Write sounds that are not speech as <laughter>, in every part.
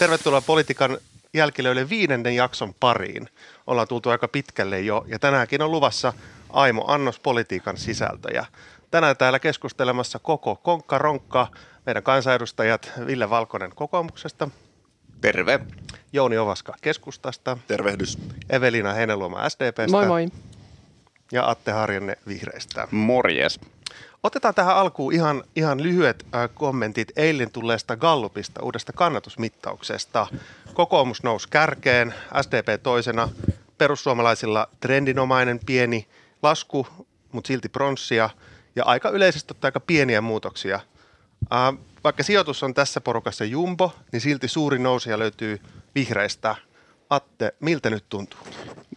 Tervetuloa politiikan jälkilöille viidennen jakson pariin. Ollaan tultu aika pitkälle jo ja tänäänkin on luvassa Aimo Annos politiikan sisältöjä. Tänään täällä keskustelemassa koko Konkka Ronkka, meidän kansanedustajat Ville Valkonen kokoomuksesta. Terve. Jouni Ovaska keskustasta. Tervehdys. Evelina Heinäluoma SDPstä. Moi moi. Ja Atte Harjanne Vihreistä. Morjes. Otetaan tähän alkuun ihan, ihan lyhyet äh, kommentit eilen tulleesta Gallupista, uudesta kannatusmittauksesta. Kokoomus nousi kärkeen, SDP toisena, perussuomalaisilla trendinomainen pieni lasku, mutta silti pronssia ja aika yleisesti aika pieniä muutoksia. Äh, vaikka sijoitus on tässä porukassa jumbo, niin silti suuri nousia löytyy vihreistä. Atte, miltä nyt tuntuu?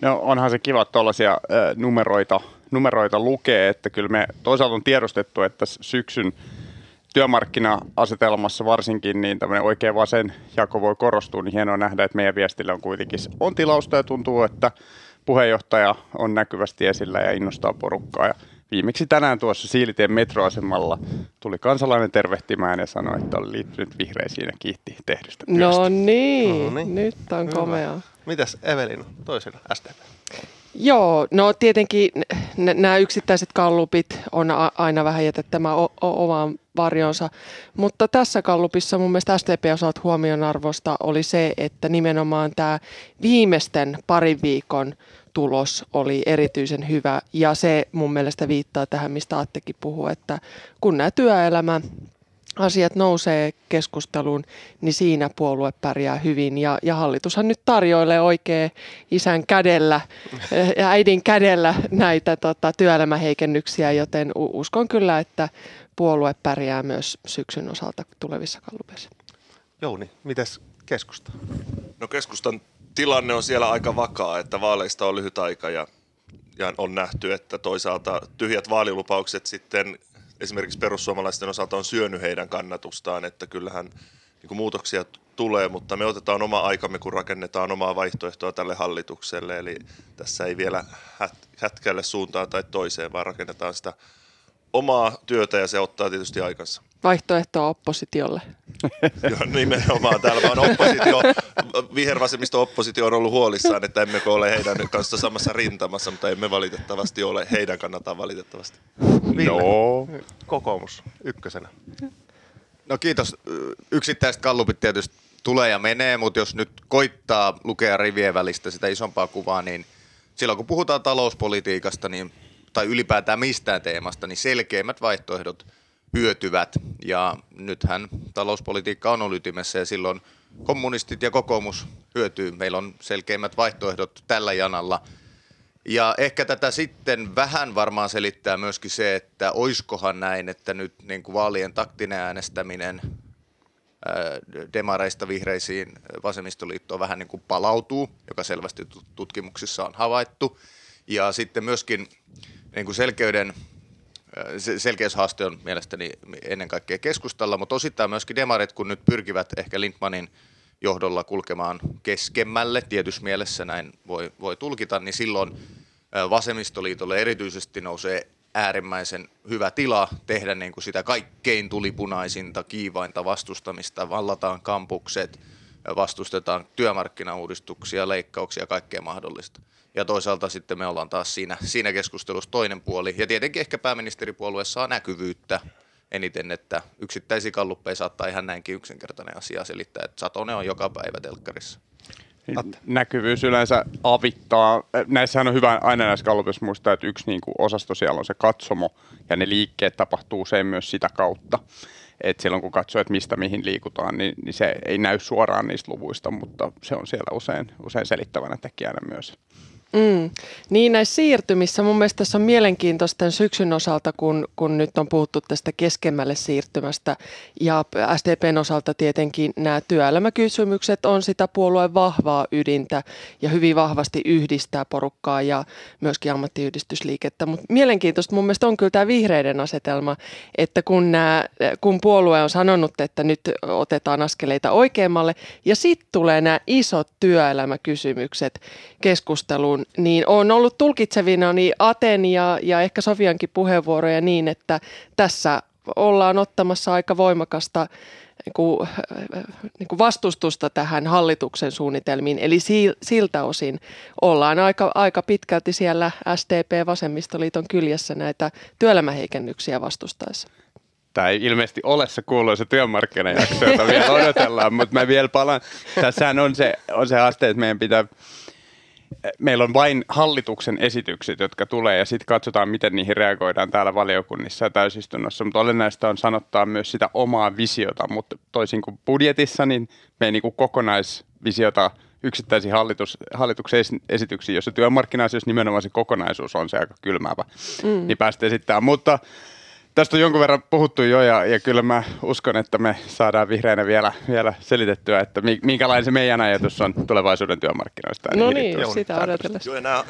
No onhan se kiva tuollaisia äh, numeroita, numeroita lukee, että kyllä me toisaalta on tiedostettu, että syksyn työmarkkina-asetelmassa varsinkin niin tämmöinen oikein vasen jako voi korostua, niin hienoa nähdä, että meidän viestillä on kuitenkin on tilausta ja tuntuu, että puheenjohtaja on näkyvästi esillä ja innostaa porukkaa. Ja viimeksi tänään tuossa Siilitien metroasemalla tuli kansalainen tervehtimään ja sanoi, että oli liittynyt vihreisiin ja kiitti tehdystä työstä. No niin, No niin. nyt on komea. Mitäs Evelin toisena SDP? Joo, no tietenkin n- nämä yksittäiset kallupit on a- aina vähän jätettämä o- o- omaan varjonsa, mutta tässä kallupissa mun mielestä SDP osalta huomionarvosta oli se, että nimenomaan tämä viimeisten parin viikon tulos oli erityisen hyvä. Ja se mun mielestä viittaa tähän, mistä Attekin puhuu, että kun nämä työelämä asiat nousee keskusteluun, niin siinä puolue pärjää hyvin. Ja, ja hallitushan nyt tarjoilee oikein isän kädellä ja äidin kädellä näitä tota, työelämäheikennyksiä, joten uskon kyllä, että puolue pärjää myös syksyn osalta tulevissa kallupeissa. Jouni, mitäs keskusta? No keskustan tilanne on siellä aika vakaa, että vaaleista on lyhyt aika ja, ja on nähty, että toisaalta tyhjät vaalilupaukset sitten esimerkiksi perussuomalaisten osalta on syönyt heidän kannatustaan, että kyllähän niin kuin muutoksia tulee, mutta me otetaan oma aikamme, kun rakennetaan omaa vaihtoehtoa tälle hallitukselle, eli tässä ei vielä hät- hätkälle suuntaan tai toiseen, vaan rakennetaan sitä omaa työtä ja se ottaa tietysti aikansa. Vaihtoehtoa oppositiolle. <laughs> Joo, nimenomaan täällä vaan oppositio, vihervasemmisto oppositio on ollut huolissaan, että emmekö ole heidän kanssa samassa rintamassa, mutta emme valitettavasti ole heidän kannaltaan valitettavasti. Ville, Joo. kokoomus ykkösenä. No kiitos. Yksittäiset kallupit tietysti tulee ja menee, mutta jos nyt koittaa lukea rivien välistä sitä isompaa kuvaa, niin silloin kun puhutaan talouspolitiikasta niin, tai ylipäätään mistään teemasta, niin selkeimmät vaihtoehdot hyötyvät. Ja nythän talouspolitiikka on ollut ytimessä ja silloin kommunistit ja kokoomus hyötyy. Meillä on selkeimmät vaihtoehdot tällä janalla. Ja ehkä tätä sitten vähän varmaan selittää myöskin se, että oiskohan näin, että nyt niin kuin vaalien taktinen äänestäminen ää, demareista vihreisiin vasemmistoliittoon vähän niin kuin palautuu, joka selvästi tut- tutkimuksissa on havaittu. Ja sitten myöskin niin kuin selkeyden, selkeyshaaste on mielestäni ennen kaikkea keskustalla, mutta osittain myöskin demarit, kun nyt pyrkivät ehkä Lindmanin johdolla kulkemaan keskemmälle, tietyssä mielessä näin voi, voi tulkita, niin silloin vasemmistoliitolle erityisesti nousee äärimmäisen hyvä tila tehdä niin kuin sitä kaikkein tulipunaisinta, kiivainta vastustamista, vallataan kampukset, vastustetaan työmarkkinauudistuksia, leikkauksia, kaikkea mahdollista. Ja toisaalta sitten me ollaan taas siinä, siinä keskustelussa toinen puoli. Ja tietenkin ehkä pääministeripuolue saa näkyvyyttä eniten, että yksittäisiä kalluppeja saattaa ihan näinkin yksinkertainen asia selittää, että Satonen on joka päivä telkkarissa. Niin Näkyvyys yleensä avittaa. Näissähän on hyvä aina näissä gallupissa muistaa, että yksi niin kuin osasto siellä on se katsomo ja ne liikkeet tapahtuu usein myös sitä kautta. Et silloin kun katsoo, että mistä mihin liikutaan, niin, niin se ei näy suoraan niistä luvuista, mutta se on siellä usein, usein selittävänä tekijänä myös. Mm. Niin näissä siirtymissä mun mielestä tässä on mielenkiintoista syksyn osalta, kun, kun nyt on puhuttu tästä keskemmälle siirtymästä ja SDPn osalta tietenkin nämä työelämäkysymykset on sitä puolueen vahvaa ydintä ja hyvin vahvasti yhdistää porukkaa ja myöskin ammattiyhdistysliikettä, mutta mielenkiintoista mun mielestä on kyllä tämä vihreiden asetelma, että kun, nämä, kun puolue on sanonut, että nyt otetaan askeleita oikeammalle ja sitten tulee nämä isot työelämäkysymykset keskusteluun, niin on ollut tulkitsevina niin Aten ja, ja ehkä Sofiankin puheenvuoroja niin, että tässä ollaan ottamassa aika voimakasta niin kuin, niin kuin vastustusta tähän hallituksen suunnitelmiin. Eli siltä osin ollaan aika, aika pitkälti siellä SDP-vasemmistoliiton kyljessä näitä työelämäheikennyksiä vastustaessa. Tämä ei ilmeisesti ole se kuuluisa työmarkkinajakso, jota vielä odotellaan, <laughs> mutta mä vielä palaan. Tässähän on se, on se aste, että meidän pitää meillä on vain hallituksen esitykset, jotka tulee ja sitten katsotaan, miten niihin reagoidaan täällä valiokunnissa ja täysistunnossa. Mutta olennaista on sanottaa myös sitä omaa visiota, mutta toisin kuin budjetissa, niin me ei niin kuin kokonaisvisiota yksittäisiin hallitus, hallituksen esityksiin, jossa työmarkkina nimenomaan se kokonaisuus on se aika kylmäävä, mm. niin päästä esittämään. Mutta Tästä on jonkun verran puhuttu jo ja, ja kyllä mä uskon, että me saadaan vihreänä vielä, vielä selitettyä, että minkälainen se meidän ajatus on tulevaisuuden työmarkkinoista. No niin, niin sitä odotellessa. Joo, nämä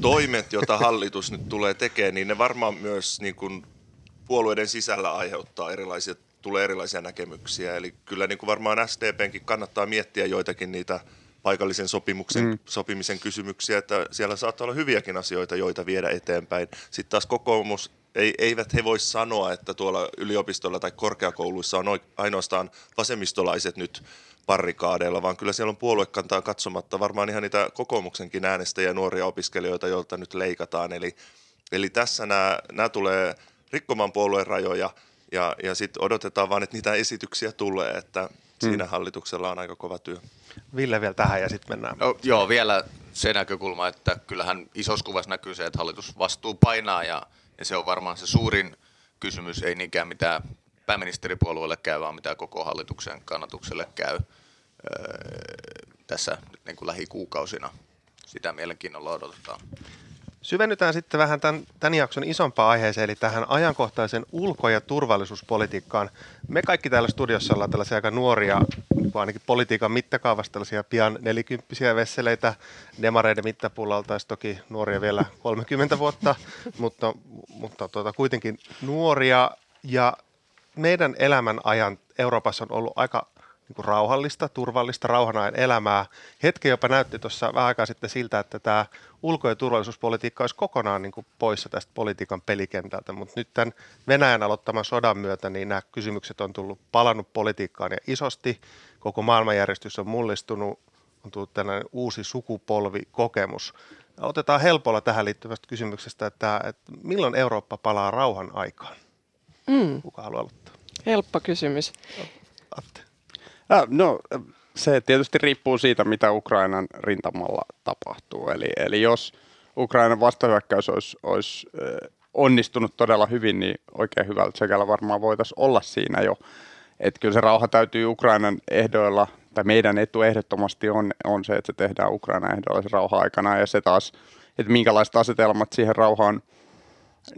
toimet, joita hallitus nyt tulee tekemään, niin ne varmaan myös niin kuin puolueiden sisällä aiheuttaa erilaisia, tulee erilaisia näkemyksiä. Eli kyllä niin kuin varmaan SDPnkin kannattaa miettiä joitakin niitä paikallisen sopimuksen, mm. sopimisen kysymyksiä, että siellä saattaa olla hyviäkin asioita, joita viedä eteenpäin. Sitten taas kokoomus ei, eivät he voi sanoa, että tuolla yliopistolla tai korkeakouluissa on ainoastaan vasemmistolaiset nyt parrikaadeilla, vaan kyllä siellä on puoluekantaa katsomatta varmaan ihan niitä kokoomuksenkin äänestäjiä nuoria opiskelijoita, joilta nyt leikataan. Eli, eli tässä nämä, nämä tulee rikkomaan puolueen rajoja ja, ja sitten odotetaan vaan, että niitä esityksiä tulee, että hmm. siinä hallituksella on aika kova työ. Ville vielä tähän ja sitten mennään. No, joo, vielä se näkökulma, että kyllähän isossa kuvassa näkyy se, että hallitus vastuu painaa ja ja se on varmaan se suurin kysymys, ei niinkään mitä pääministeripuolueelle käy, vaan mitä koko hallituksen kannatukselle käy öö, tässä niin kuin lähikuukausina. Sitä mielenkiinnolla odotetaan. Syvennytään sitten vähän tämän, tämän jakson isompaan aiheeseen, eli tähän ajankohtaisen ulko- ja turvallisuuspolitiikkaan. Me kaikki täällä studiossa ollaan tällaisia aika nuoria, ainakin politiikan mittakaavassa tällaisia pian nelikymppisiä vesseleitä. Demareiden mittapuulla oltaisiin toki nuoria vielä <laughs> 30 vuotta, mutta, mutta tuota, kuitenkin nuoria. Ja meidän elämän ajan Euroopassa on ollut aika niin rauhallista, turvallista, rauhanajan elämää. Hetki jopa näytti tuossa vähän aikaa sitten siltä, että tämä ulko- ja turvallisuuspolitiikka olisi kokonaan niin kuin poissa tästä politiikan pelikentältä, mutta nyt tämän Venäjän aloittaman sodan myötä niin nämä kysymykset on tullut palannut politiikkaan ja isosti. Koko maailmanjärjestys on mullistunut, on tullut tällainen uusi sukupolvikokemus. Otetaan helpolla tähän liittyvästä kysymyksestä, että, että milloin Eurooppa palaa rauhan aikaan? Mm. Kuka haluaa aloittaa? Helppo kysymys. Atte. Ja, no se tietysti riippuu siitä, mitä Ukrainan rintamalla tapahtuu. Eli, eli jos Ukrainan vastahyökkäys olisi, olisi onnistunut todella hyvin, niin oikein hyvältä sekällä varmaan voitaisiin olla siinä jo. Että kyllä se rauha täytyy Ukrainan ehdoilla, tai meidän etu ehdottomasti on, on se, että se tehdään Ukrainan ehdoilla se rauha aikana, ja se taas, että minkälaiset asetelmat siihen rauhaan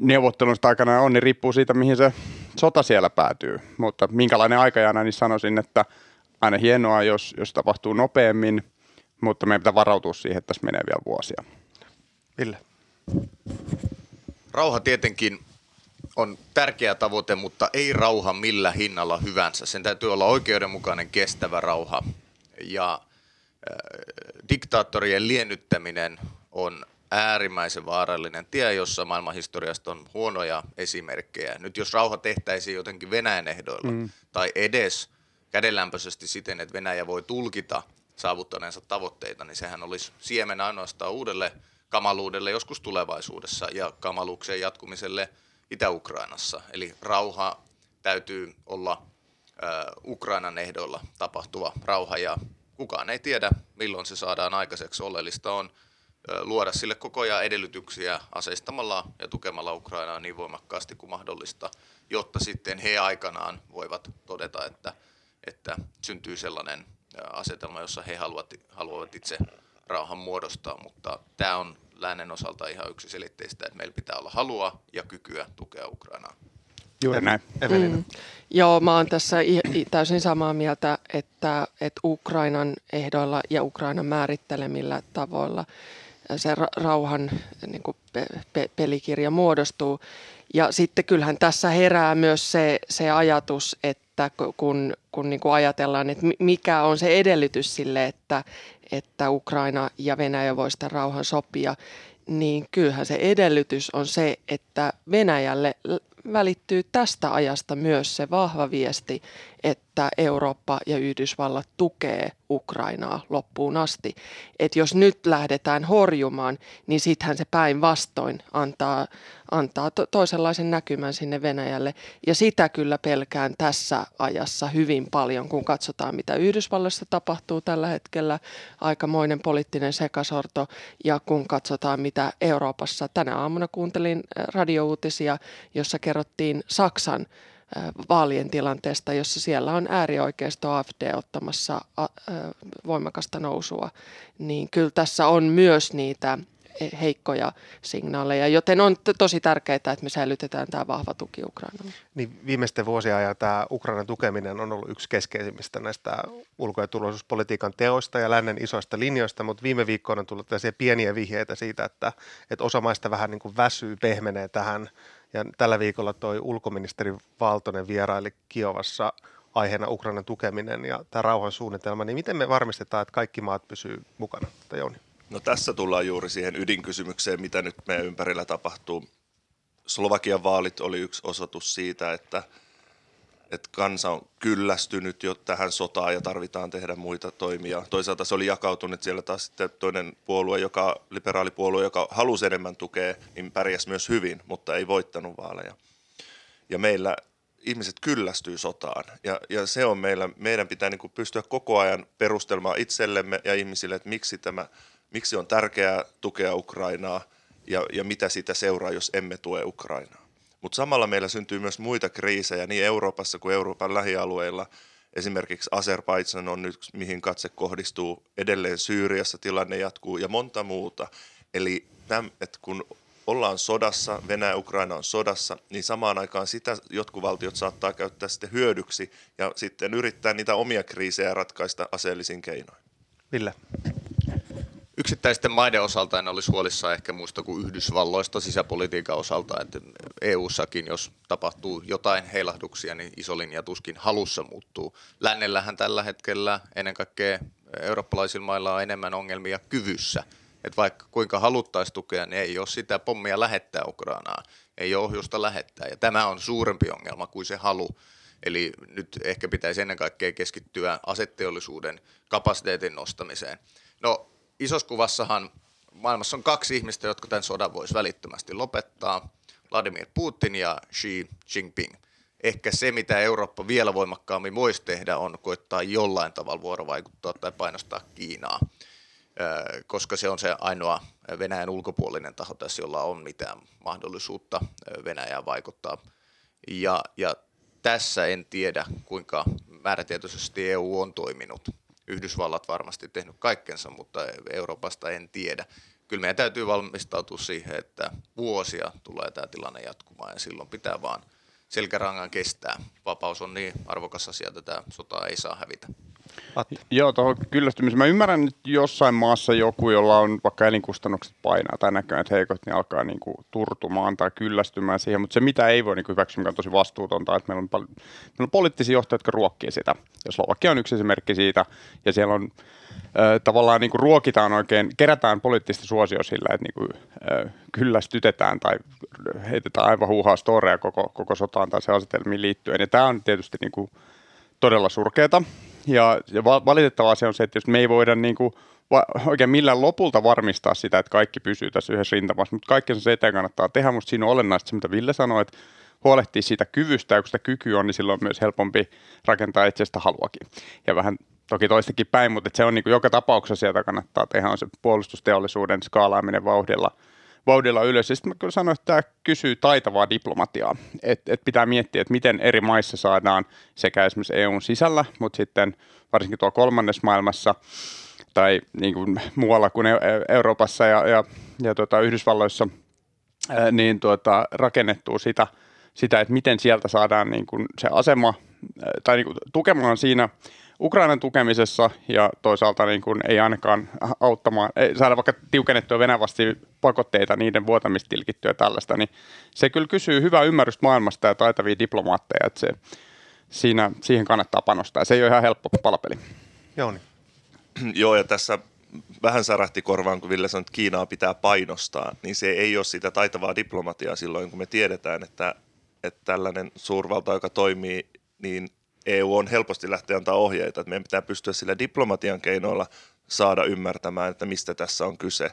neuvottelunsta aikana on, niin riippuu siitä, mihin se sota siellä päätyy. Mutta minkälainen aikajana, niin sanoisin, että – aina hienoa, jos, jos tapahtuu nopeammin, mutta meidän pitää varautua siihen, että tässä menee vielä vuosia. Ville. Rauha tietenkin on tärkeä tavoite, mutta ei rauha millä hinnalla hyvänsä. Sen täytyy olla oikeudenmukainen, kestävä rauha. Ja äh, diktaattorien liennyttäminen on äärimmäisen vaarallinen tie, jossa maailmanhistoriasta on huonoja esimerkkejä. Nyt jos rauha tehtäisiin jotenkin Venäjän ehdoilla mm. tai edes kädenlämpöisesti siten, että Venäjä voi tulkita saavuttaneensa tavoitteita, niin sehän olisi siemen ainoastaan uudelle kamaluudelle joskus tulevaisuudessa ja kamaluukseen jatkumiselle Itä-Ukrainassa. Eli rauha täytyy olla Ukrainan ehdoilla tapahtuva rauha ja kukaan ei tiedä, milloin se saadaan aikaiseksi. Oleellista on luoda sille koko ajan edellytyksiä aseistamalla ja tukemalla Ukrainaa niin voimakkaasti kuin mahdollista, jotta sitten he aikanaan voivat todeta, että – että syntyy sellainen asetelma, jossa he haluavat, haluavat itse rauhan muodostaa, mutta tämä on lännen osalta ihan yksiselitteistä, että meillä pitää olla halua ja kykyä tukea Ukrainaa. Juuri näin. Mm. Joo, mä oon tässä täysin samaa mieltä, että, että Ukrainan ehdoilla ja Ukrainan määrittelemillä tavoilla se rauhan niin kuin pe- pe- pelikirja muodostuu. Ja sitten kyllähän tässä herää myös se, se ajatus, että kun, kun niin kuin ajatellaan, että mikä on se edellytys sille, että, että Ukraina ja Venäjä voisivat sitä rauhan sopia, niin kyllähän se edellytys on se, että Venäjälle välittyy tästä ajasta myös se vahva viesti, että Eurooppa ja Yhdysvallat tukee Ukrainaa loppuun asti. Et jos nyt lähdetään horjumaan, niin sittenhän se päinvastoin antaa, antaa to- toisenlaisen näkymän sinne Venäjälle. Ja sitä kyllä pelkään tässä ajassa hyvin paljon, kun katsotaan, mitä Yhdysvalloissa tapahtuu tällä hetkellä. Aikamoinen poliittinen sekasorto. Ja kun katsotaan, mitä Euroopassa. Tänä aamuna kuuntelin radiouutisia, jossa kerrottiin Saksan vaalien tilanteesta, jossa siellä on äärioikeisto AFD ottamassa voimakasta nousua, niin kyllä tässä on myös niitä heikkoja signaaleja, joten on tosi tärkeää, että me säilytetään tämä vahva tuki Ukrainalle. Niin viimeisten vuosien ajan tämä Ukrainan tukeminen on ollut yksi keskeisimmistä näistä ulko- ja turvallisuuspolitiikan teoista ja lännen isoista linjoista, mutta viime viikkoina on tullut pieniä vihjeitä siitä, että, että osa maista vähän niin kuin väsyy, pehmenee tähän ja tällä viikolla toi ulkoministeri Valtonen vieraili Kiovassa aiheena Ukrainan tukeminen ja tämä rauhan suunnitelma, niin miten me varmistetaan, että kaikki maat pysyy mukana? Jouni? No tässä tullaan juuri siihen ydinkysymykseen, mitä nyt meidän ympärillä tapahtuu. Slovakian vaalit oli yksi osoitus siitä, että – että kansa on kyllästynyt jo tähän sotaan ja tarvitaan tehdä muita toimia. Toisaalta se oli jakautunut siellä taas sitten toinen puolue, joka, liberaalipuolue, joka halusi enemmän tukea, niin pärjäsi myös hyvin, mutta ei voittanut vaaleja. Ja meillä ihmiset kyllästyy sotaan ja, ja se on meillä, meidän pitää niin pystyä koko ajan perustelmaan itsellemme ja ihmisille, että miksi, tämä, miksi on tärkeää tukea Ukrainaa ja, ja mitä siitä seuraa, jos emme tue Ukrainaa. Mutta samalla meillä syntyy myös muita kriisejä niin Euroopassa kuin Euroopan lähialueilla. Esimerkiksi Azerbaidsan on nyt, mihin katse kohdistuu. Edelleen Syyriassa tilanne jatkuu ja monta muuta. Eli täm, että kun ollaan sodassa, Venäjä ja Ukraina on sodassa, niin samaan aikaan sitä jotkut valtiot saattaa käyttää sitten hyödyksi ja sitten yrittää niitä omia kriisejä ratkaista aseellisin keinoin. Ville? Yksittäisten maiden osalta en olisi huolissaan ehkä muista kuin Yhdysvalloista sisäpolitiikan osalta, että EU-sakin, jos tapahtuu jotain heilahduksia, niin iso linja tuskin halussa muuttuu. Lännellähän tällä hetkellä ennen kaikkea eurooppalaisilla mailla on enemmän ongelmia kyvyssä. Että vaikka kuinka haluttaisiin tukea, niin ei ole sitä pommia lähettää Ukrainaan, ei ole ohjusta lähettää. Ja tämä on suurempi ongelma kuin se halu. Eli nyt ehkä pitäisi ennen kaikkea keskittyä asetteollisuuden kapasiteetin nostamiseen. No isossa kuvassahan maailmassa on kaksi ihmistä, jotka tämän sodan voisi välittömästi lopettaa. Vladimir Putin ja Xi Jinping. Ehkä se, mitä Eurooppa vielä voimakkaammin voisi tehdä, on koittaa jollain tavalla vuorovaikuttaa tai painostaa Kiinaa, koska se on se ainoa Venäjän ulkopuolinen taho tässä, jolla on mitään mahdollisuutta Venäjään vaikuttaa. Ja, ja tässä en tiedä, kuinka määrätietoisesti EU on toiminut Yhdysvallat varmasti tehnyt kaikkensa, mutta Euroopasta en tiedä. Kyllä meidän täytyy valmistautua siihen, että vuosia tulee tämä tilanne jatkumaan ja silloin pitää vaan selkärangan kestää. Vapaus on niin arvokas asia, että tämä sota ei saa hävitä. Atti. Joo, tuohon kyllästymiseen. Mä ymmärrän, että jossain maassa joku, jolla on vaikka elinkustannukset painaa tai näköjään että heikot, niin alkaa niin kuin turtumaan tai kyllästymään siihen. Mutta se, mitä ei voi niin hyväksyä, mikä on tosi vastuutonta, että meillä on, pal- meillä on poliittisia johtajia, jotka ruokkii sitä. Ja Slovakia on yksi esimerkki siitä. Ja siellä on tavallaan niin kuin ruokitaan oikein, kerätään poliittista suosio sillä, että niin kuin, kyllästytetään tai heitetään aivan huuhaa storeja koko, koko sotaan tai se asetelmiin liittyen. Ja tämä on tietysti niin kuin, todella surkeata. Ja, ja valitettava asia on se, että jos me ei voida niin kuin, va, oikein millään lopulta varmistaa sitä, että kaikki pysyy tässä yhdessä rintamassa, mutta kaikki se eteen kannattaa tehdä. Mutta siinä on olennaista se, mitä Ville sanoi, että huolehtii siitä kyvystä, ja kun sitä kykyä on, niin silloin on myös helpompi rakentaa itsestä haluakin. Ja vähän toki toistakin päin, mutta se on niin kuin joka tapauksessa sieltä kannattaa tehdä, on se puolustusteollisuuden skaalaaminen vauhdilla – vauhdilla ylös. sitten mä kyllä sanoin, että tämä kysyy taitavaa diplomatiaa. että et pitää miettiä, että miten eri maissa saadaan sekä esimerkiksi EUn sisällä, mutta sitten varsinkin tuolla kolmannessa maailmassa tai niin kuin muualla kuin Euroopassa ja, ja, ja tuota, Yhdysvalloissa, niin tuota, rakennettua sitä, sitä, että miten sieltä saadaan niin kuin se asema tai niin kuin tukemaan siinä Ukrainan tukemisessa ja toisaalta niin kuin ei ainakaan auttamaan, ei saada vaikka tiukennettua Venäjävasti pakotteita, niiden vuotamista tilkittyä ja tällaista, niin se kyllä kysyy hyvää ymmärrystä maailmasta ja taitavia diplomaatteja, että se, siinä, siihen kannattaa panostaa. Se ei ole ihan helppo palapeli. Joo, niin. <clears throat> Joo, ja tässä vähän särähti korvaan, kun Ville sanoi, että Kiinaa pitää painostaa, niin se ei ole sitä taitavaa diplomatiaa silloin, kun me tiedetään, että, että tällainen suurvalta, joka toimii, niin EU on helposti lähteä antaa ohjeita, että meidän pitää pystyä sillä diplomatian keinoilla saada ymmärtämään, että mistä tässä on kyse.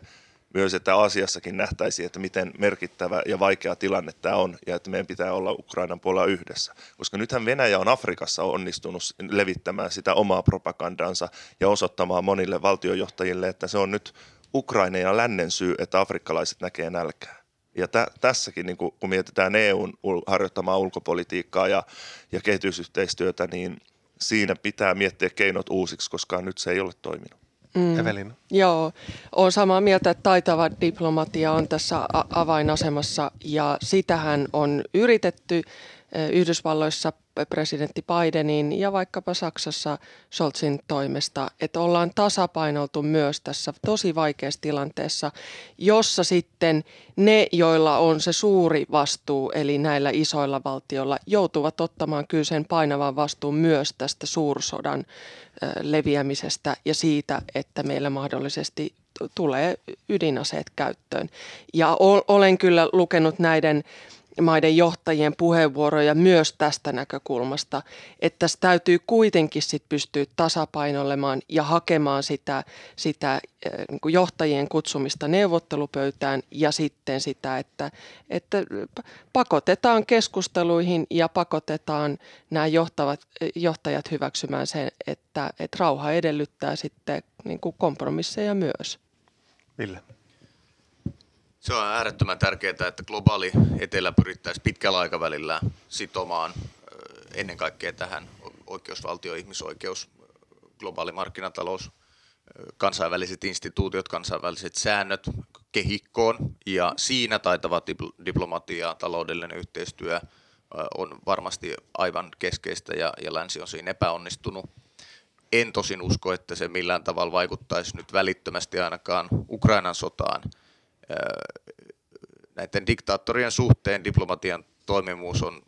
Myös, että Aasiassakin nähtäisiin, että miten merkittävä ja vaikea tilanne tämä on ja että meidän pitää olla Ukrainan puolella yhdessä. Koska nythän Venäjä on Afrikassa onnistunut levittämään sitä omaa propagandansa ja osoittamaan monille valtiojohtajille, että se on nyt Ukraina ja lännen syy, että afrikkalaiset näkee nälkää. Ja tä, tässäkin, niin kun, kun mietitään EUn harjoittamaa ulkopolitiikkaa ja, ja kehitysyhteistyötä, niin siinä pitää miettiä keinot uusiksi, koska nyt se ei ole toiminut. Mm. Evelina. Joo, olen samaa mieltä, että taitava diplomatia on tässä avainasemassa ja sitähän on yritetty Yhdysvalloissa presidentti Bidenin ja vaikkapa Saksassa Scholzin toimesta, että ollaan tasapainoltu myös tässä tosi vaikeassa tilanteessa, jossa sitten ne, joilla on se suuri vastuu, eli näillä isoilla valtioilla, joutuvat ottamaan kyllä sen painavan vastuun myös tästä suursodan leviämisestä ja siitä, että meillä mahdollisesti tulee ydinaseet käyttöön. Ja olen kyllä lukenut näiden maiden johtajien puheenvuoroja myös tästä näkökulmasta, että tässä täytyy kuitenkin sit pystyä tasapainolemaan ja hakemaan sitä, sitä eh, niin johtajien kutsumista neuvottelupöytään ja sitten sitä, että, että pakotetaan keskusteluihin ja pakotetaan nämä johtavat, johtajat hyväksymään sen, että, että rauha edellyttää sitten niin kuin kompromisseja myös. Ville. Se on äärettömän tärkeää, että globaali etelä pyrittäisiin pitkällä aikavälillä sitomaan ennen kaikkea tähän oikeusvaltio, ihmisoikeus, globaali markkinatalous, kansainväliset instituutiot, kansainväliset säännöt kehikkoon ja siinä taitava diplomatia, taloudellinen yhteistyö on varmasti aivan keskeistä ja, ja länsi on siinä epäonnistunut. En tosin usko, että se millään tavalla vaikuttaisi nyt välittömästi ainakaan Ukrainan sotaan – näiden diktaattorien suhteen diplomatian toimivuus on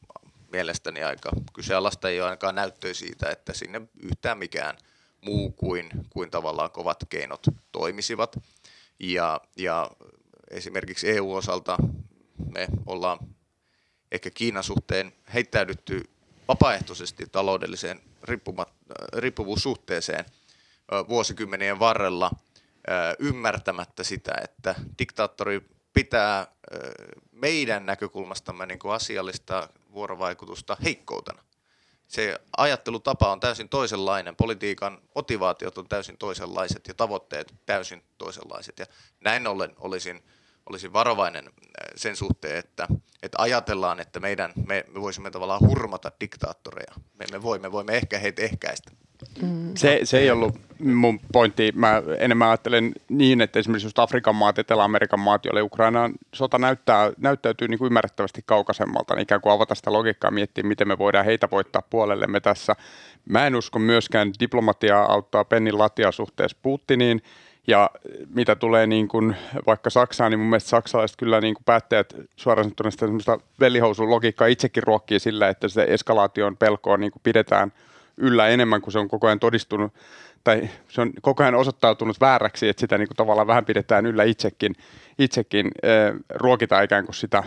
mielestäni aika kyseenalaista. Ei ole ainakaan näyttöä siitä, että sinne yhtään mikään muu kuin, kuin tavallaan kovat keinot toimisivat. Ja, ja esimerkiksi EU-osalta me ollaan ehkä Kiinan suhteen heittäydytty vapaaehtoisesti taloudelliseen riippuvuussuhteeseen vuosikymmenien varrella – ymmärtämättä sitä, että diktaattori pitää meidän näkökulmastamme niin kuin asiallista vuorovaikutusta heikkoutena. Se ajattelutapa on täysin toisenlainen, politiikan motivaatiot on täysin toisenlaiset ja tavoitteet täysin toisenlaiset. Ja näin ollen olisin, olisin varovainen sen suhteen, että, että ajatellaan, että meidän, me, me voisimme tavallaan hurmata diktaattoreja. Me, me, voimme, voimme ehkä heitä ehkäistä. Mm. Se, se ei ollut mun pointti. Mä enemmän ajattelen niin, että esimerkiksi just Afrikan maat, Etelä-Amerikan maat, joille Ukrainan sota näyttää, näyttäytyy niin kuin ymmärrettävästi kaukaisemmalta, niin ikään kuin avata sitä logiikkaa ja miettiä, miten me voidaan heitä voittaa puolellemme tässä. Mä en usko myöskään diplomatiaa auttaa pennin latia suhteessa Putiniin, ja mitä tulee niin kuin vaikka Saksaan, niin mun mielestä saksalaiset kyllä niin kuin päättäjät suoraan sanottuna sitä semmoista velihousun logiikkaa itsekin ruokkii sillä, että se eskalaation pelkoa niin kuin pidetään – yllä enemmän kuin se on koko ajan todistunut, tai se on koko ajan osoittautunut vääräksi, että sitä niin kuin tavallaan vähän pidetään yllä itsekin, itsekin äh, ruokitaan ikään kuin sitä, äh,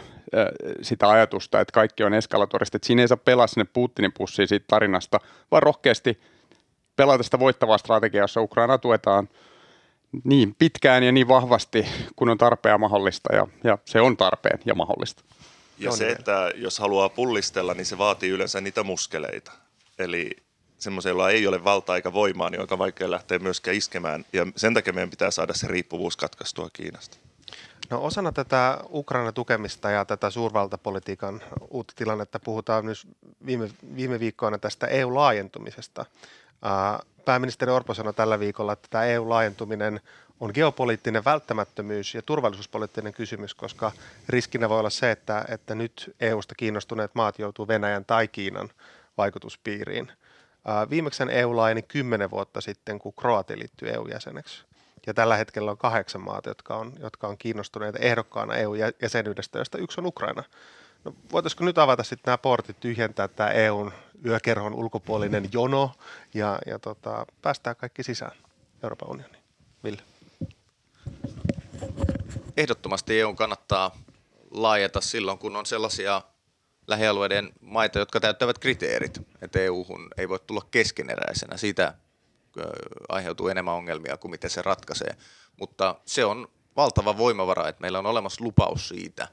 sitä ajatusta, että kaikki on eskalatorista, että siinä ei saa pelaa sinne Putinin pussiin siitä tarinasta, vaan rohkeasti pelata sitä voittavaa strategiaa, jossa Ukraina tuetaan niin pitkään ja niin vahvasti, kun on tarpeen ja mahdollista, ja, ja se on tarpeen ja mahdollista. Ja se, että jos haluaa pullistella, niin se vaatii yleensä niitä muskeleita. Eli semmoisen, jolla ei ole valtaa eikä voimaa, niin on aika vaikea lähteä myöskään iskemään. Ja sen takia meidän pitää saada se riippuvuus katkaistua Kiinasta. No osana tätä Ukraina tukemista ja tätä suurvaltapolitiikan uutta tilannetta puhutaan myös viime, viime viikkoina tästä EU-laajentumisesta. Pääministeri Orpo sanoi tällä viikolla, että tämä EU-laajentuminen on geopoliittinen välttämättömyys ja turvallisuuspoliittinen kysymys, koska riskinä voi olla se, että, että nyt EUsta kiinnostuneet maat joutuu Venäjän tai Kiinan vaikutuspiiriin. Viimeksi EU laajeni kymmenen vuotta sitten, kun Kroatia liittyi EU-jäseneksi. Ja tällä hetkellä on kahdeksan maata, jotka on, jotka on kiinnostuneita ehdokkaana EU-jäsenyydestä, josta yksi on Ukraina. No, voitaisiko nyt avata sitten nämä portit, tyhjentää tämä EUn yökerhon ulkopuolinen jono ja, ja tota, päästää kaikki sisään Euroopan unioniin? Ville? Ehdottomasti EU kannattaa laajata silloin, kun on sellaisia lähialueiden maita, jotka täyttävät kriteerit, että EU-hun ei voi tulla keskeneräisenä. Siitä aiheutuu enemmän ongelmia kuin miten se ratkaisee. Mutta se on valtava voimavara, että meillä on olemassa lupaus siitä,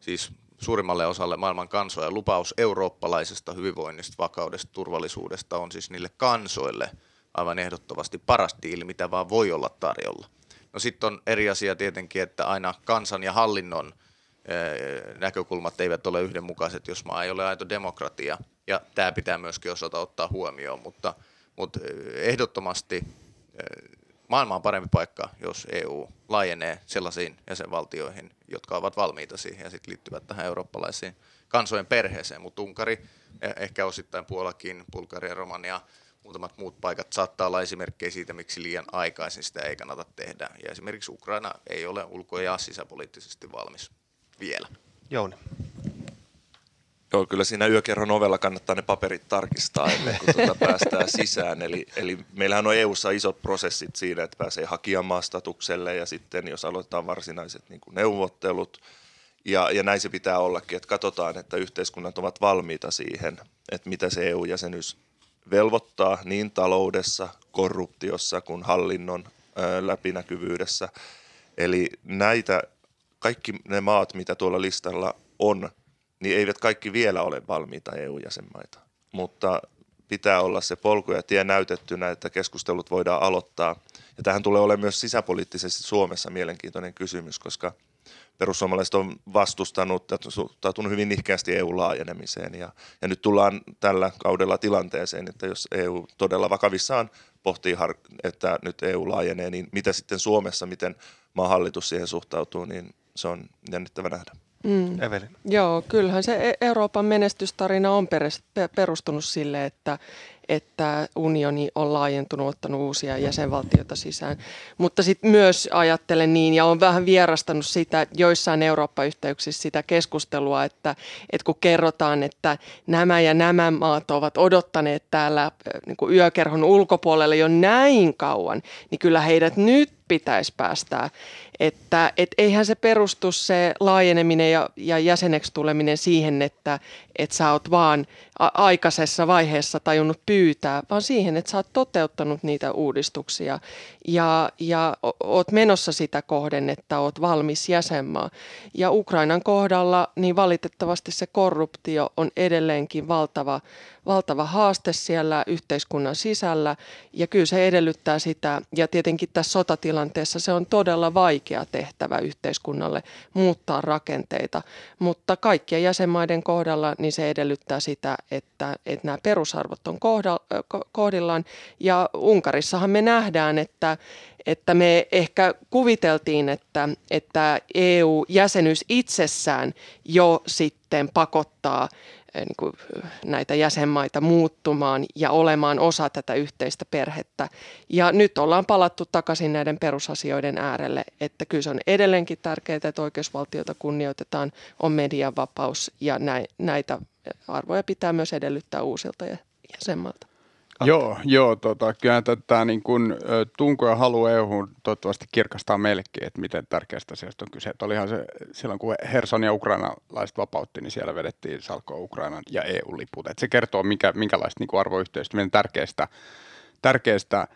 siis suurimmalle osalle maailman kansoja lupaus eurooppalaisesta hyvinvoinnista, vakaudesta, turvallisuudesta on siis niille kansoille aivan ehdottomasti paras diili, mitä vaan voi olla tarjolla. No sitten on eri asia tietenkin, että aina kansan ja hallinnon näkökulmat eivät ole yhdenmukaiset, jos maa ei ole aito demokratia. Ja tämä pitää myöskin osata ottaa huomioon, mutta, mutta ehdottomasti maailma on parempi paikka, jos EU laajenee sellaisiin jäsenvaltioihin, jotka ovat valmiita siihen ja sitten liittyvät tähän eurooppalaisiin kansojen perheeseen. Mutta Unkari, e, ehkä osittain Puolakin, Bulgaria, Romania, muutamat muut paikat saattaa olla esimerkkejä siitä, miksi liian aikaisin sitä ei kannata tehdä. Ja esimerkiksi Ukraina ei ole ulko- ja sisäpoliittisesti valmis vielä. Jouni. Joo, kyllä siinä yökerron ovella kannattaa ne paperit tarkistaa ennen kuin tuota päästään <laughs> sisään. Eli, eli meillähän on EU-ssa isot prosessit siinä, että pääsee hakijamaan statukselle ja sitten jos aloitetaan varsinaiset niin kuin neuvottelut. Ja, ja näin se pitää ollakin, että katsotaan, että yhteiskunnat ovat valmiita siihen, että mitä se EU-jäsenyys velvoittaa niin taloudessa, korruptiossa kuin hallinnon ää, läpinäkyvyydessä. Eli näitä kaikki ne maat, mitä tuolla listalla on, niin eivät kaikki vielä ole valmiita EU-jäsenmaita. Mutta pitää olla se polku ja tie näytettynä, että keskustelut voidaan aloittaa. Ja tähän tulee olemaan myös sisäpoliittisesti Suomessa mielenkiintoinen kysymys, koska perussuomalaiset on vastustanut suhtautunut hyvin nihkeästi EU-laajenemiseen. Ja, ja nyt tullaan tällä kaudella tilanteeseen, että jos EU todella vakavissaan pohtii, että nyt EU laajenee, niin mitä sitten Suomessa, miten maan hallitus siihen suhtautuu, niin se on jännittävä nähdä. Mm. Evelin. Joo, kyllähän se e- Euroopan menestystarina on perustunut sille, että, että unioni on laajentunut, ottanut uusia jäsenvaltioita sisään. Mutta sitten myös ajattelen niin, ja on vähän vierastanut sitä joissain Eurooppa-yhteyksissä sitä keskustelua, että, että kun kerrotaan, että nämä ja nämä maat ovat odottaneet täällä niin kuin yökerhon ulkopuolella jo näin kauan, niin kyllä heidät nyt pitäisi päästää. Että et eihän se perustu se laajeneminen ja, ja jäseneksi tuleminen siihen, että et sä oot vaan aikaisessa vaiheessa tajunnut pyytää, vaan siihen, että sä oot toteuttanut niitä uudistuksia. Ja, ja oot menossa sitä kohden, että oot valmis jäsenmaa. Ja Ukrainan kohdalla niin valitettavasti se korruptio on edelleenkin valtava, valtava haaste siellä yhteiskunnan sisällä. Ja kyllä se edellyttää sitä ja tietenkin tässä sotatilanteessa se on todella vaikea tehtävä yhteiskunnalle muuttaa rakenteita, mutta kaikkien jäsenmaiden kohdalla niin se edellyttää sitä, että, että nämä perusarvot on kohdillaan ja Unkarissahan me nähdään, että että me ehkä kuviteltiin, että, että EU-jäsenyys itsessään jo sitten pakottaa niin kuin näitä jäsenmaita muuttumaan ja olemaan osa tätä yhteistä perhettä. Ja nyt ollaan palattu takaisin näiden perusasioiden äärelle, että kyllä se on edelleenkin tärkeää, että oikeusvaltiota kunnioitetaan, on median vapaus ja näitä arvoja pitää myös edellyttää uusilta jäsenmailta. Joo, joo tota, kyllä tätä niin kun, tunko ja halu EU toivottavasti kirkastaa meillekin, että miten tärkeästä asiasta on kyse. Että olihan se, silloin kun Herson ja ukrainalaiset vapautti, niin siellä vedettiin salkoa Ukrainan ja EU-liput. Että se kertoo, mikä, minkälaista niin arvoyhteistyöstä, miten tärkeästä, tärkeästä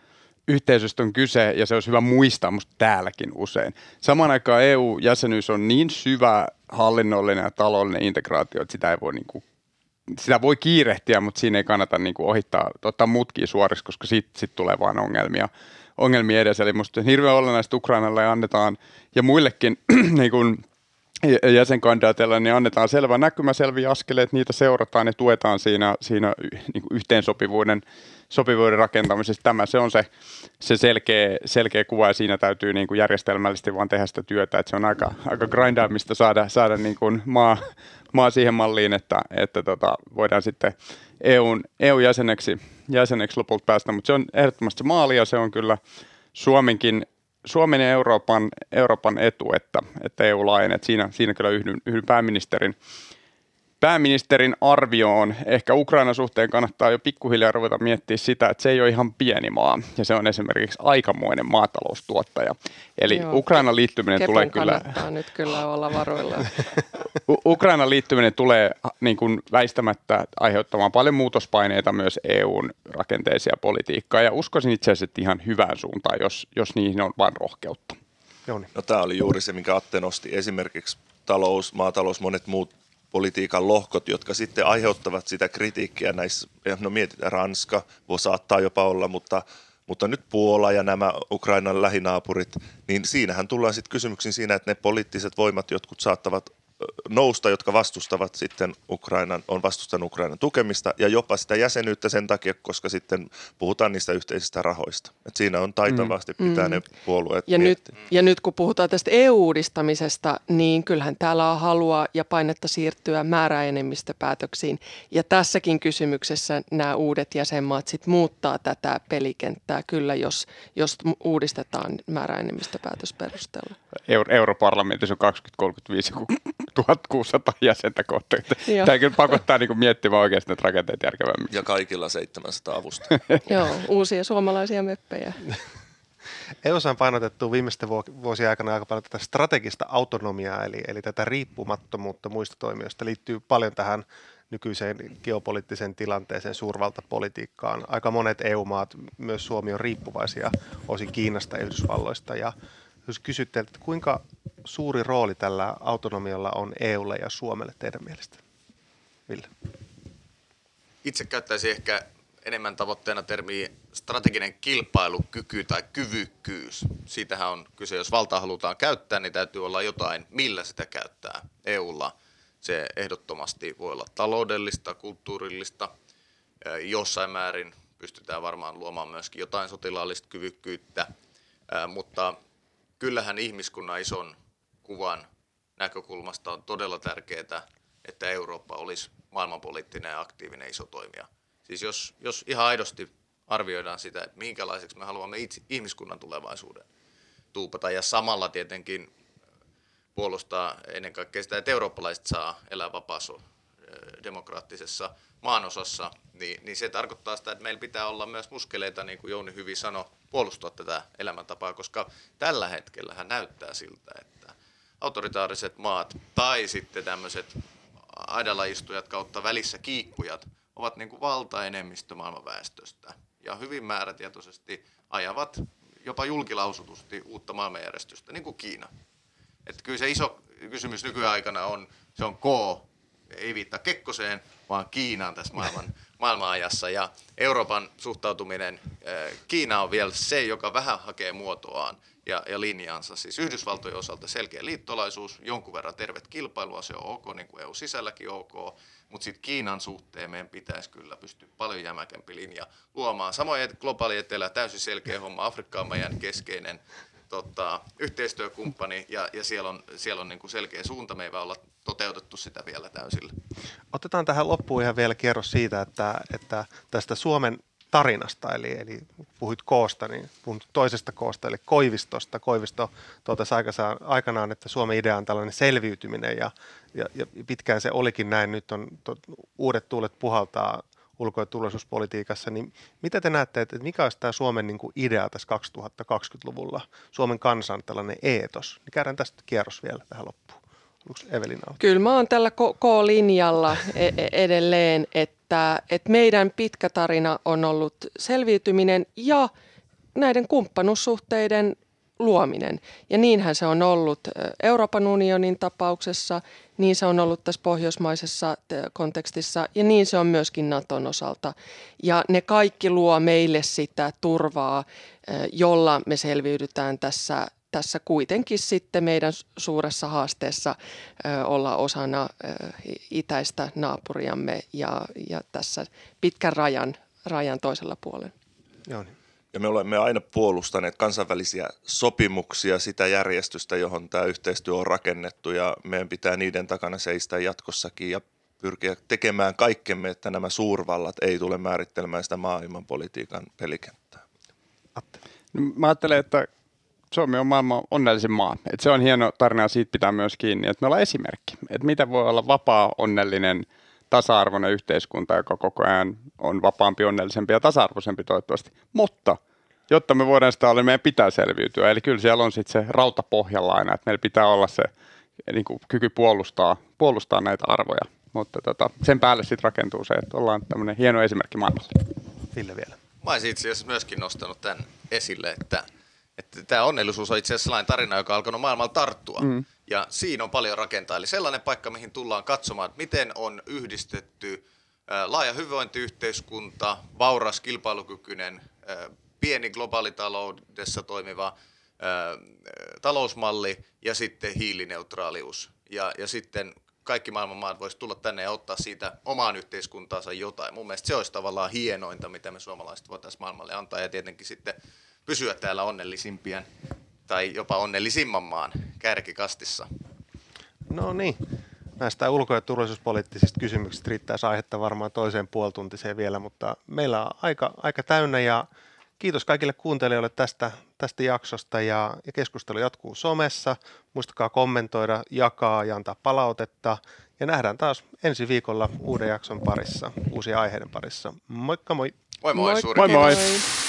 yhteisöstä on kyse, ja se olisi hyvä muistaa musta täälläkin usein. Samaan aikaan EU-jäsenyys on niin syvä hallinnollinen ja taloudellinen integraatio, että sitä ei voi niin kuin sitä voi kiirehtiä, mutta siinä ei kannata niin kuin ohittaa, ottaa mutkia suoriksi, koska sitten sit tulee vain ongelmia, ongelmia edessä. Eli minusta hirveän olennaista Ukrainalle annetaan ja muillekin <clears throat> niin kuin jäsenkandidaateilla, niin annetaan selvä näkymä, selviä askeleet, niitä seurataan ja tuetaan siinä, siinä niin kuin yhteensopivuuden sopivuuden rakentamisessa. Tämä se on se, se selkeä, selkeä kuva ja siinä täytyy niin kuin järjestelmällisesti vaan tehdä sitä työtä, että se on aika, aika grindaamista saada, saada niin kuin maa, maa siihen malliin, että, että tota, voidaan sitten EUn, EU-jäseneksi jäseneksi lopulta päästä, mutta se on ehdottomasti maali ja se on kyllä Suomenkin Suomen ja Euroopan, Euroopan etu, että, että EU laajenee. Siinä, siinä kyllä yhdyn, yhdyn pääministerin, pääministerin arvioon ehkä Ukraina suhteen kannattaa jo pikkuhiljaa ruveta miettiä sitä, että se ei ole ihan pieni maa ja se on esimerkiksi aikamoinen maataloustuottaja. Eli Joo, Ukrainan liittyminen tulee kyllä... kannattaa nyt kyllä olla varoilla. Ukrainan liittyminen tulee niin kuin väistämättä aiheuttamaan paljon muutospaineita myös EUn rakenteisia politiikkaa ja uskoisin itse asiassa että ihan hyvään suuntaan, jos, jos niihin on vain rohkeutta. No tämä oli juuri se, mikä Atte nosti esimerkiksi talous, maatalous, monet muut politiikan lohkot, jotka sitten aiheuttavat sitä kritiikkiä näissä, no mietitään Ranska, voi saattaa jopa olla, mutta, mutta nyt Puola ja nämä Ukrainan lähinaapurit, niin siinähän tullaan sitten kysymyksiin siinä, että ne poliittiset voimat jotkut saattavat nousta, jotka vastustavat sitten Ukrainan, on vastustanut Ukrainan tukemista ja jopa sitä jäsenyyttä sen takia, koska sitten puhutaan niistä yhteisistä rahoista. Et siinä on taitavasti mm. pitää mm. ne puolueet ja nyt, ja nyt kun puhutaan tästä EU-uudistamisesta, niin kyllähän täällä on halua ja painetta siirtyä määräenemmistöpäätöksiin. Ja tässäkin kysymyksessä nämä uudet jäsenmaat sit muuttaa tätä pelikenttää kyllä, jos, jos uudistetaan määräenemmistöpäätösperusteella. Euro- Europarlamentissa on 2035 1600 jäsentä kohta. Tämä kyllä pakottaa niin miettimään oikeasti näitä rakenteet järkevämmin. Ja kaikilla 700 avusta. <laughs> Joo, uusia suomalaisia meppejä. <laughs> EU on painotettu viimeisten vuosien aikana aika paljon tätä strategista autonomiaa, eli, eli tätä riippumattomuutta muista toimijoista liittyy paljon tähän nykyiseen geopoliittiseen tilanteeseen, suurvaltapolitiikkaan. Aika monet EU-maat, myös Suomi, on riippuvaisia osin Kiinasta ja Yhdysvalloista. Ja jos kysytte, että kuinka suuri rooli tällä autonomialla on EUlle ja Suomelle teidän mielestä? Ville? Itse käyttäisin ehkä enemmän tavoitteena termiä strateginen kilpailukyky tai kyvykkyys. Siitähän on kyse, jos valtaa halutaan käyttää, niin täytyy olla jotain, millä sitä käyttää. EUlla se ehdottomasti voi olla taloudellista, kulttuurillista, jossain määrin pystytään varmaan luomaan myöskin jotain sotilaallista kyvykkyyttä, mutta kyllähän ihmiskunnan ison kuvan näkökulmasta on todella tärkeää, että Eurooppa olisi maailmanpoliittinen ja aktiivinen iso toimija. Siis jos, jos ihan aidosti arvioidaan sitä, että minkälaiseksi me haluamme itse, ihmiskunnan tulevaisuuden tuupata ja samalla tietenkin puolustaa ennen kaikkea sitä, että eurooppalaiset saa elää vapaassa demokraattisessa maanosassa, niin, niin se tarkoittaa sitä, että meillä pitää olla myös muskeleita, niin kuin Jouni hyvin sanoi, puolustaa tätä elämäntapaa, koska tällä hetkellä näyttää siltä, että autoritaariset maat tai sitten tämmöiset aidalaistujat kautta välissä kiikkujat ovat niin kuin valtaenemmistö maailman väestöstä ja hyvin määrätietoisesti ajavat jopa julkilausutusti uutta maailmanjärjestystä, niin kuin Kiina. Että kyllä se iso kysymys nykyaikana on, se on K, ei viittaa Kekkoseen, vaan Kiinaan tässä maailman, maailmanajassa. Ja Euroopan suhtautuminen Kiina on vielä se, joka vähän hakee muotoaan ja, ja linjaansa. Siis Yhdysvaltojen osalta selkeä liittolaisuus, jonkun verran tervet kilpailua, se on ok, niin kuin EU-sisälläkin ok, mutta sitten Kiinan suhteen meidän pitäisi kyllä pystyä paljon jämäkämpi linja luomaan. Samoin globaali etelä, täysin selkeä homma, Afrikka on meidän keskeinen tota, yhteistyökumppani ja, ja siellä on, siellä on niin kuin selkeä suunta, me ei olla toteutettu sitä vielä täysillä. Otetaan tähän loppuun ihan vielä kierros siitä, että, että tästä Suomen tarinasta, eli, eli puhuit koosta, niin puhun toisesta koosta, eli Koivistosta. Koivisto totesi aikanaan, että Suomen idea on tällainen selviytyminen, ja, ja, ja pitkään se olikin näin. Nyt on to, uudet tuulet puhaltaa ulko- ja turvallisuuspolitiikassa, niin mitä te näette, että mikä olisi tämä Suomen niin kuin idea tässä 2020-luvulla, Suomen kansan tällainen eetos? Niin käydään tästä kierros vielä tähän loppuun. Evelina? Kyllä mä oon tällä K-linjalla e-, e-, edelleen, että, että meidän pitkä tarina on ollut selviytyminen ja näiden kumppanuussuhteiden luominen. Ja niinhän se on ollut Euroopan unionin tapauksessa, niin se on ollut tässä pohjoismaisessa kontekstissa ja niin se on myöskin Naton osalta. Ja ne kaikki luo meille sitä turvaa, jolla me selviydytään tässä tässä kuitenkin sitten meidän suuressa haasteessa olla osana itäistä naapuriamme ja, ja tässä pitkän rajan, rajan toisella puolella. Joo, niin. Ja me olemme aina puolustaneet kansainvälisiä sopimuksia, sitä järjestystä, johon tämä yhteistyö on rakennettu ja meidän pitää niiden takana seistä jatkossakin ja pyrkiä tekemään kaikkemme, että nämä suurvallat ei tule määrittelemään sitä maailmanpolitiikan pelikenttää. No, mä ajattelen, että Suomi on maailman onnellisin maa. Et se on hieno tarina ja siitä pitää myös kiinni, että me ollaan esimerkki. Että mitä voi olla vapaa, onnellinen, tasa-arvoinen yhteiskunta, joka koko ajan on vapaampi, onnellisempi ja tasa-arvoisempi toivottavasti. Mutta jotta me voidaan sitä olla, meidän pitää selviytyä. Eli kyllä siellä on sitten se rauta pohjalla aina, että meillä pitää olla se niin kuin kyky puolustaa, puolustaa näitä arvoja. Mutta tota, sen päälle sitten rakentuu se, että ollaan tämmöinen hieno esimerkki maailmalle. Ville vielä. Mä olisin itse asiassa myöskin nostanut tämän esille, että, että tämä onnellisuus on itse asiassa sellainen tarina, joka on alkanut maailmalla tarttua. Mm. Ja siinä on paljon rakentaa. Eli sellainen paikka, mihin tullaan katsomaan, että miten on yhdistetty laaja hyvinvointiyhteiskunta, vauras, kilpailukykyinen, pieni globaalitaloudessa toimiva ää, talousmalli ja sitten hiilineutraalius. Ja, ja sitten kaikki maailman maat voisi tulla tänne ja ottaa siitä omaan yhteiskuntaansa jotain. Mun mielestä se olisi tavallaan hienointa, mitä me suomalaiset voitaisiin maailmalle antaa ja tietenkin sitten pysyä täällä onnellisimpien tai jopa onnellisimman maan kärkikastissa. No niin, näistä ulko- ja turvallisuuspoliittisista kysymyksistä riittäisi aihetta varmaan toiseen puoltuntiseen vielä, mutta meillä on aika, aika täynnä ja kiitos kaikille kuuntelijoille tästä, tästä jaksosta ja, ja keskustelu jatkuu somessa. Muistakaa kommentoida, jakaa ja antaa palautetta ja nähdään taas ensi viikolla uuden jakson parissa, uusien aiheiden parissa. Moikka moi! Moi moi, Moi- suuri Moi moi! moi.